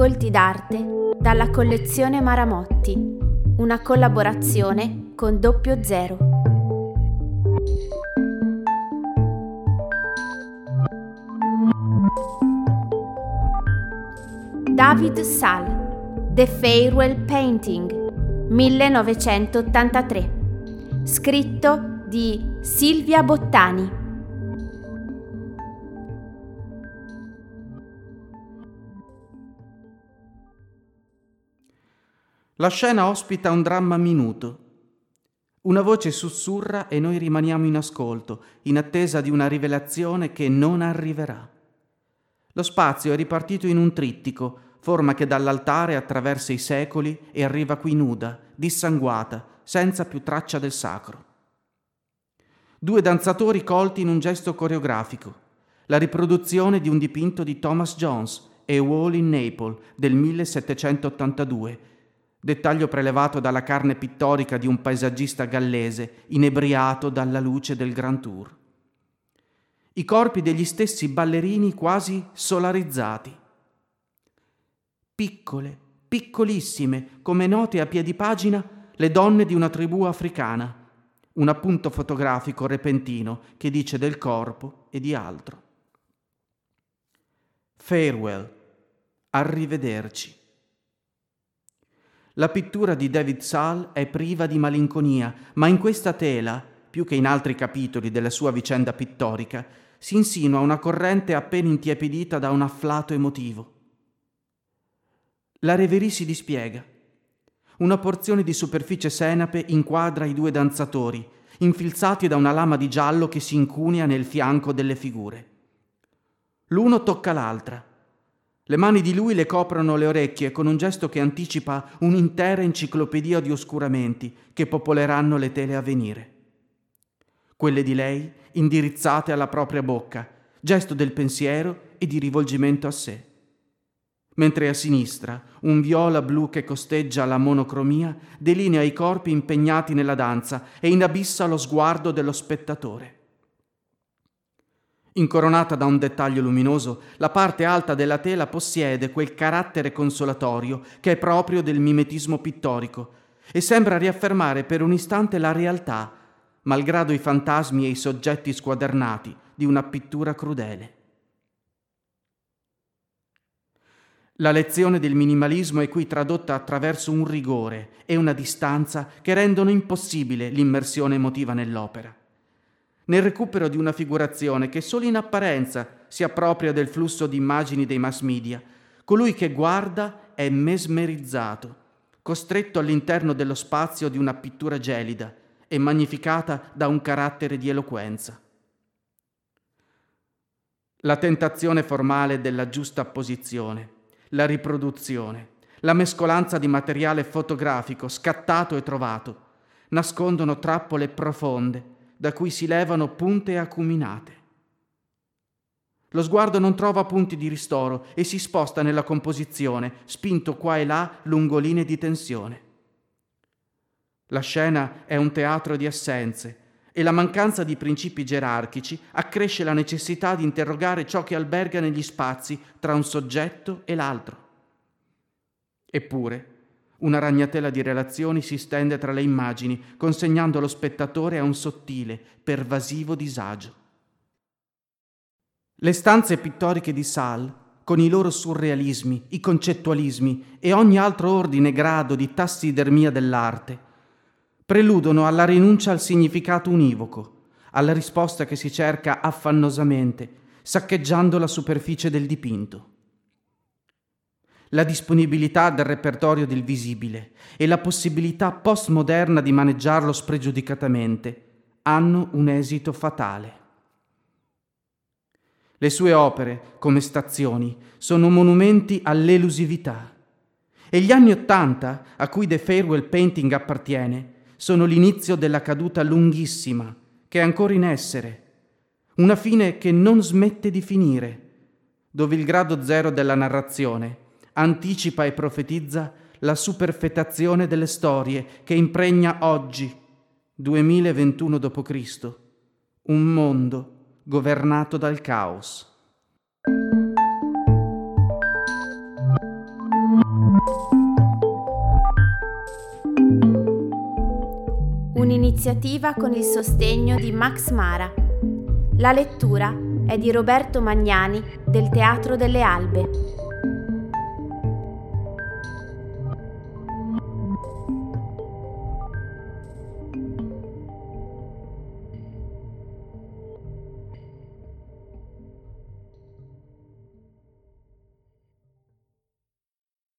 Ascolti d'arte dalla collezione Maramotti, una collaborazione con Doppio Zero. David Sall, The Farewell Painting, 1983. Scritto di Silvia Bottani. La scena ospita un dramma minuto. Una voce sussurra e noi rimaniamo in ascolto, in attesa di una rivelazione che non arriverà. Lo spazio è ripartito in un trittico, forma che dall'altare attraversa i secoli e arriva qui nuda, dissanguata, senza più traccia del sacro. Due danzatori colti in un gesto coreografico, la riproduzione di un dipinto di Thomas Jones, A Wall in Naples del 1782, dettaglio prelevato dalla carne pittorica di un paesaggista gallese inebriato dalla luce del Grand Tour. I corpi degli stessi ballerini quasi solarizzati. Piccole, piccolissime, come note a piedi pagina, le donne di una tribù africana, un appunto fotografico repentino che dice del corpo e di altro. Farewell, arrivederci. La pittura di David Saul è priva di malinconia, ma in questa tela, più che in altri capitoli della sua vicenda pittorica, si insinua una corrente appena intiepidita da un afflato emotivo. La Reverie si dispiega. Una porzione di superficie senape inquadra i due danzatori, infilzati da una lama di giallo che si incunea nel fianco delle figure. L'uno tocca l'altra, le mani di lui le coprono le orecchie con un gesto che anticipa un'intera enciclopedia di oscuramenti che popoleranno le tele a venire. Quelle di lei indirizzate alla propria bocca, gesto del pensiero e di rivolgimento a sé. Mentre a sinistra un viola blu che costeggia la monocromia delinea i corpi impegnati nella danza e inabissa lo sguardo dello spettatore. Incoronata da un dettaglio luminoso, la parte alta della tela possiede quel carattere consolatorio che è proprio del mimetismo pittorico e sembra riaffermare per un istante la realtà, malgrado i fantasmi e i soggetti squadernati di una pittura crudele. La lezione del minimalismo è qui tradotta attraverso un rigore e una distanza che rendono impossibile l'immersione emotiva nell'opera nel recupero di una figurazione che solo in apparenza si appropria del flusso di immagini dei mass media, colui che guarda è mesmerizzato, costretto all'interno dello spazio di una pittura gelida e magnificata da un carattere di eloquenza. La tentazione formale della giusta posizione, la riproduzione, la mescolanza di materiale fotografico scattato e trovato nascondono trappole profonde da cui si levano punte acuminate. Lo sguardo non trova punti di ristoro e si sposta nella composizione, spinto qua e là lungo linee di tensione. La scena è un teatro di assenze e la mancanza di principi gerarchici accresce la necessità di interrogare ciò che alberga negli spazi tra un soggetto e l'altro. Eppure, una ragnatela di relazioni si stende tra le immagini, consegnando lo spettatore a un sottile, pervasivo disagio. Le stanze pittoriche di Sal, con i loro surrealismi, i concettualismi e ogni altro ordine grado di tassidermia dell'arte, preludono alla rinuncia al significato univoco, alla risposta che si cerca affannosamente, saccheggiando la superficie del dipinto la disponibilità del repertorio del visibile e la possibilità postmoderna di maneggiarlo spregiudicatamente. Hanno un esito fatale. Le sue opere, come stazioni, sono monumenti all'elusività. E gli anni Ottanta, a cui The Farewell Painting appartiene, sono l'inizio della caduta lunghissima, che è ancora in essere, una fine che non smette di finire, dove il grado zero della narrazione anticipa e profetizza la superfetazione delle storie che impregna oggi, 2021 d.C., un mondo governato dal caos. Un'iniziativa con il sostegno di Max Mara. La lettura è di Roberto Magnani del Teatro delle Albe.